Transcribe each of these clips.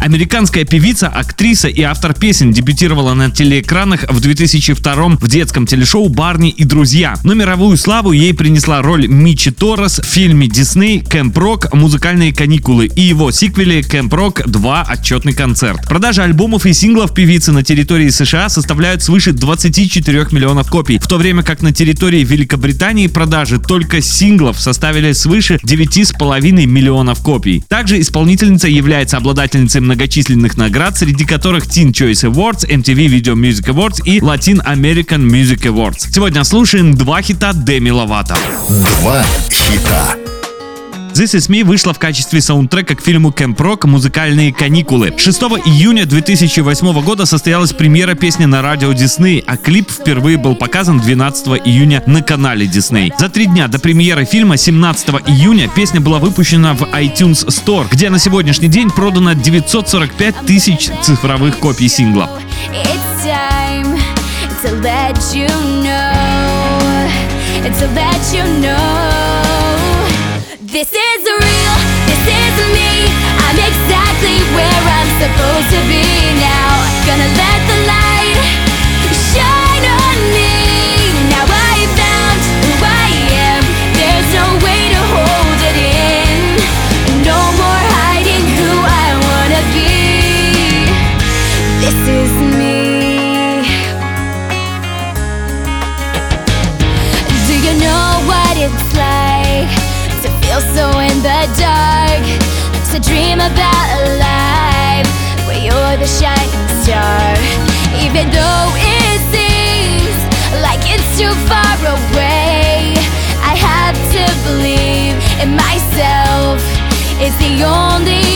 Американская певица, актриса и автор песен дебютировала на телеэкранах в 2002 в детском телешоу «Барни и друзья». Но мировую славу ей принесла роль Мичи Торрес в фильме Дисней «Кэмп Рок. Музыкальные каникулы» и его сиквеле «Кэмп Рок 2. Отчетный концерт». Продажи альбомов и синглов певицы на территории США составляют свыше 24 миллионов копий, в то время как на территории Великобритании продажи только синглов составили свыше 9,5 миллионов копий. Также исполнительница является обладательницей многочисленных наград, среди которых Teen Choice Awards, MTV Video Music Awards и Latin American Music Awards. Сегодня слушаем два хита Деми Ловато. Два хита. This Is Me вышла в качестве саундтрека к фильму Camp Rock «Музыкальные каникулы». 6 июня 2008 года состоялась премьера песни на радио Disney, а клип впервые был показан 12 июня на канале Disney. За три дня до премьеры фильма 17 июня песня была выпущена в iTunes Store, где на сегодняшний день продано 945 тысяч цифровых копий сингла. To let you know, to let you know. It's the only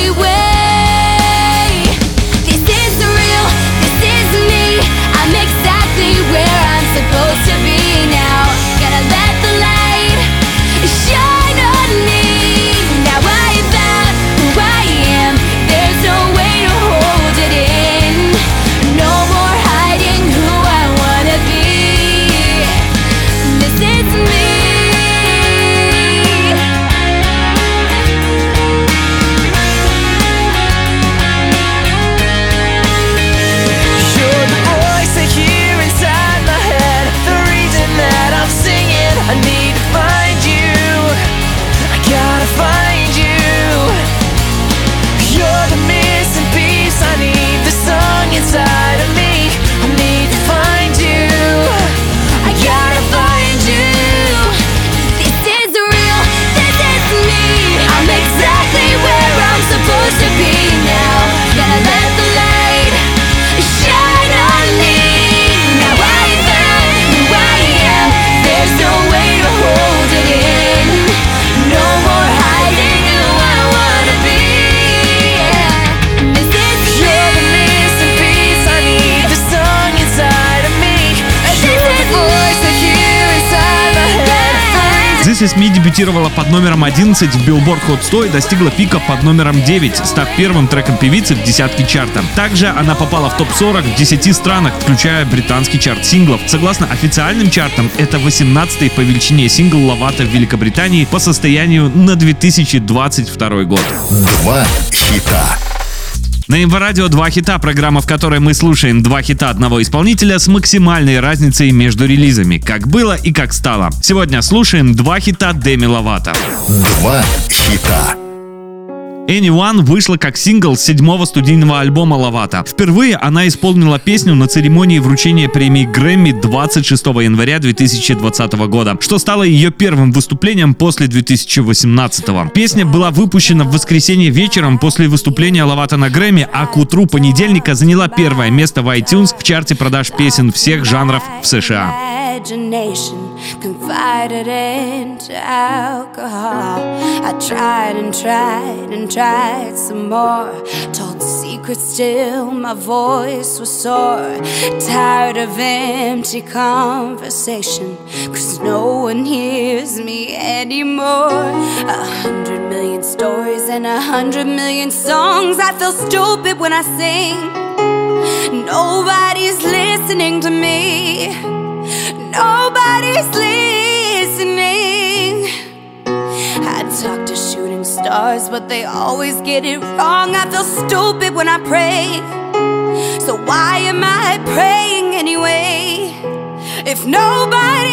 This Is Me дебютировала под номером 11 в Billboard Hot 100 и достигла пика под номером 9, став первым треком певицы в десятке чарта. Также она попала в топ-40 в 10 странах, включая британский чарт синглов. Согласно официальным чартам, это 18-й по величине сингл Лавата в Великобритании по состоянию на 2022 год. Два хита. На МВ Радио два хита, программа, в которой мы слушаем два хита одного исполнителя с максимальной разницей между релизами, как было и как стало. Сегодня слушаем два хита Деми Ловато. Два хита. Anyone вышла как сингл с седьмого студийного альбома Лавата. Впервые она исполнила песню на церемонии вручения премии Грэмми 26 января 2020 года, что стало ее первым выступлением после 2018. Песня была выпущена в воскресенье вечером после выступления Лавата на Грэмми, а к утру понедельника заняла первое место в iTunes в чарте продаж песен всех жанров в США. imagination confided into alcohol. I tried and tried and tried some more. Told secrets still, my voice was sore. Tired of empty conversation, cause no one hears me anymore. A hundred million stories and a hundred million songs. I feel stupid when I sing. Nobody's listening to me. Nobody's listening. Stars, but they always get it wrong. I feel stupid when I pray. So why am I praying anyway? If nobody's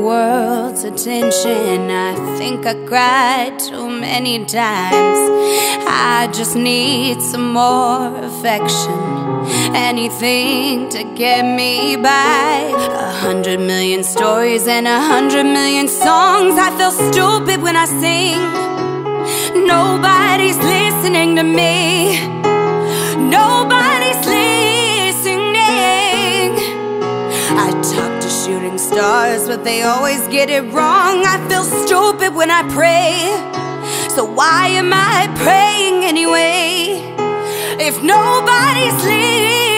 world's attention. I think I cried too many times. I just need some more affection. Anything to get me by. A hundred million stories and a hundred million songs. I feel stupid when I sing. Nobody's listening to me. But they always get it wrong. I feel stupid when I pray. So why am I praying anyway? If nobody's listening,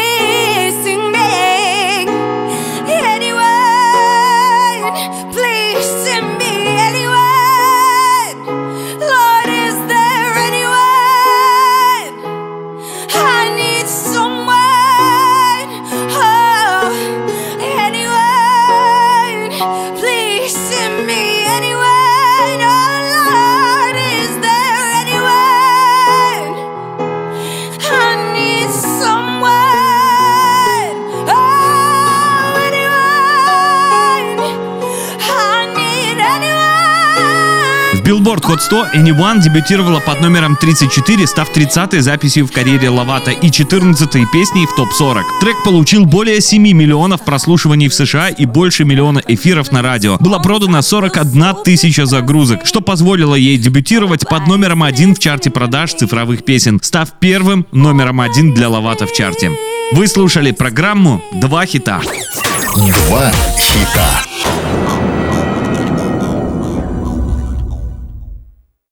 Billboard Hot 100 Anyone дебютировала под номером 34, став 30-й записью в карьере Лавата и 14-й песней в топ-40. Трек получил более 7 миллионов прослушиваний в США и больше миллиона эфиров на радио. Было продано 41 тысяча загрузок, что позволило ей дебютировать под номером один в чарте продаж цифровых песен, став первым номером один для Лавата в чарте. Вы слушали программу «Два хита». Два хита.